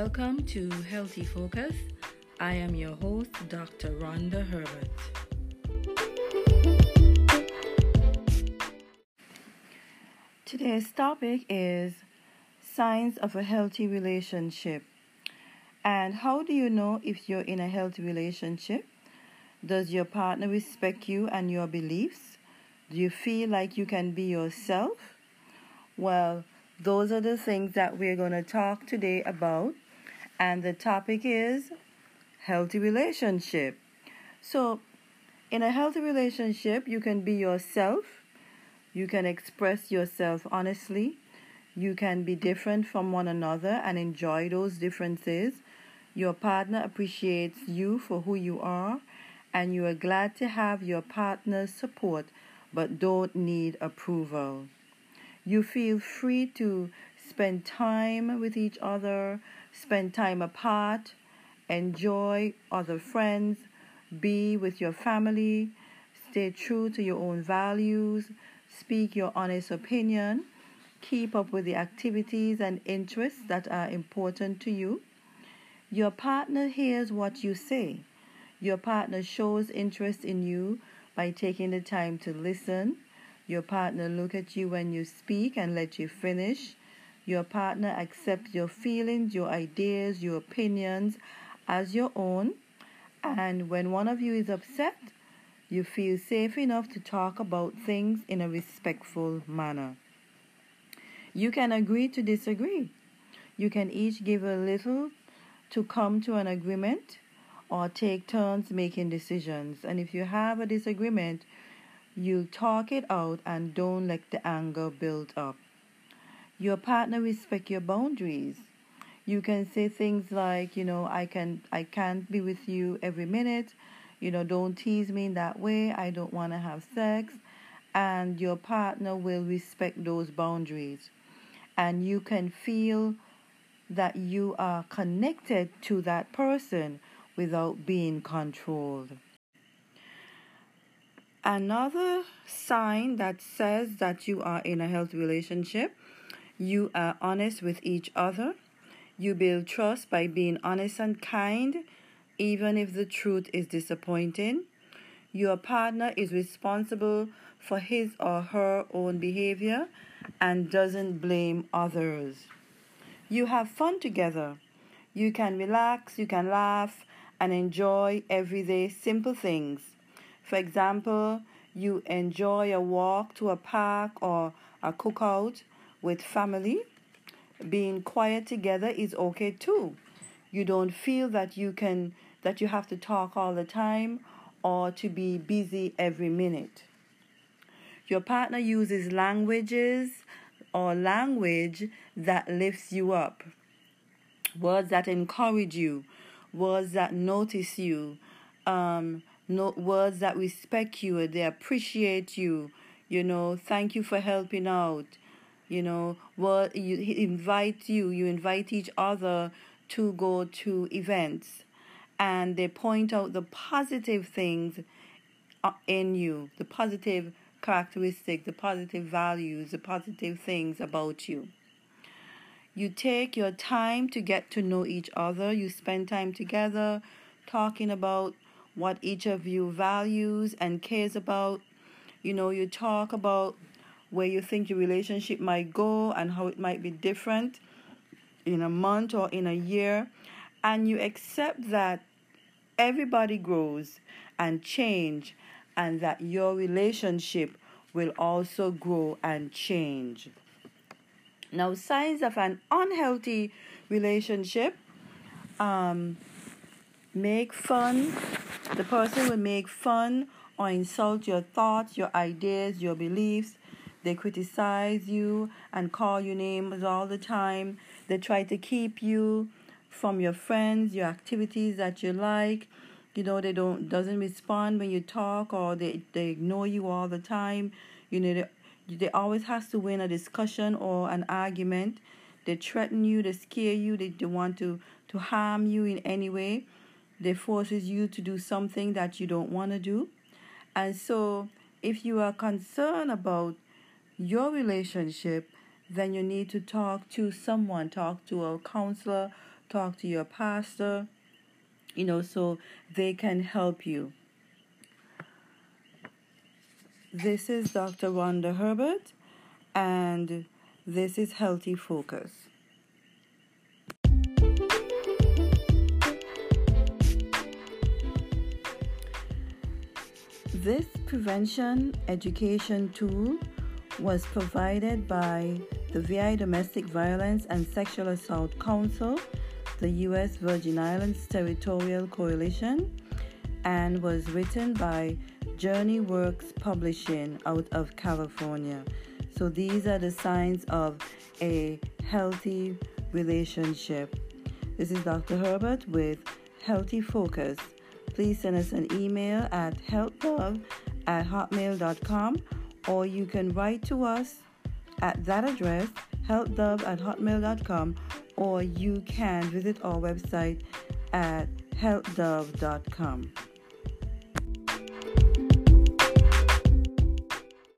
Welcome to Healthy Focus. I am your host, Dr. Rhonda Herbert. Today's topic is signs of a healthy relationship. And how do you know if you're in a healthy relationship? Does your partner respect you and your beliefs? Do you feel like you can be yourself? Well, those are the things that we're going to talk today about. And the topic is healthy relationship. So, in a healthy relationship, you can be yourself. You can express yourself honestly. You can be different from one another and enjoy those differences. Your partner appreciates you for who you are, and you are glad to have your partner's support but don't need approval. You feel free to spend time with each other, spend time apart, enjoy other friends, be with your family, stay true to your own values, speak your honest opinion, keep up with the activities and interests that are important to you. Your partner hears what you say. Your partner shows interest in you by taking the time to listen. Your partner look at you when you speak and let you finish. Your partner accepts your feelings, your ideas, your opinions as your own. And when one of you is upset, you feel safe enough to talk about things in a respectful manner. You can agree to disagree. You can each give a little to come to an agreement or take turns making decisions. And if you have a disagreement, you talk it out and don't let the anger build up. Your partner respect your boundaries. You can say things like, you know, I can I can't be with you every minute. You know, don't tease me in that way. I don't want to have sex. And your partner will respect those boundaries. And you can feel that you are connected to that person without being controlled. Another sign that says that you are in a healthy relationship, you are honest with each other. You build trust by being honest and kind, even if the truth is disappointing. Your partner is responsible for his or her own behavior and doesn't blame others. You have fun together. You can relax, you can laugh, and enjoy everyday simple things. For example, you enjoy a walk to a park or a cookout with family. Being quiet together is okay too. You don't feel that you can that you have to talk all the time or to be busy every minute. Your partner uses languages or language that lifts you up. Words that encourage you, words that notice you, um, no, words that respect you, they appreciate you, you know, thank you for helping out, you know, what you invite you, you invite each other to go to events, and they point out the positive things uh, in you, the positive characteristics, the positive values, the positive things about you. You take your time to get to know each other. You spend time together talking about what each of you values and cares about. You know, you talk about where you think your relationship might go and how it might be different in a month or in a year. And you accept that everybody grows and change and that your relationship will also grow and change. Now, signs of an unhealthy relationship um, make fun. The person will make fun or insult your thoughts, your ideas, your beliefs. They criticize you and call you names all the time. They try to keep you from your friends, your activities that you like. You know, they don't doesn't respond when you talk or they, they ignore you all the time. You know, they they always has to win a discussion or an argument. They threaten you, they scare you, they, they want to, to harm you in any way. They forces you to do something that you don't want to do. And so if you are concerned about your relationship, then you need to talk to someone, talk to a counselor, talk to your pastor, you know, so they can help you. This is Dr. Rhonda Herbert, and this is Healthy Focus. This prevention education tool was provided by the VI Domestic Violence and Sexual Assault Council, the U.S. Virgin Islands Territorial Coalition, and was written by Journey Works Publishing out of California. So these are the signs of a healthy relationship. This is Dr. Herbert with Healthy Focus. Please send us an email at healthlove at hotmail.com or you can write to us at that address, healthdove at hotmail.com, or you can visit our website at healthdove.com.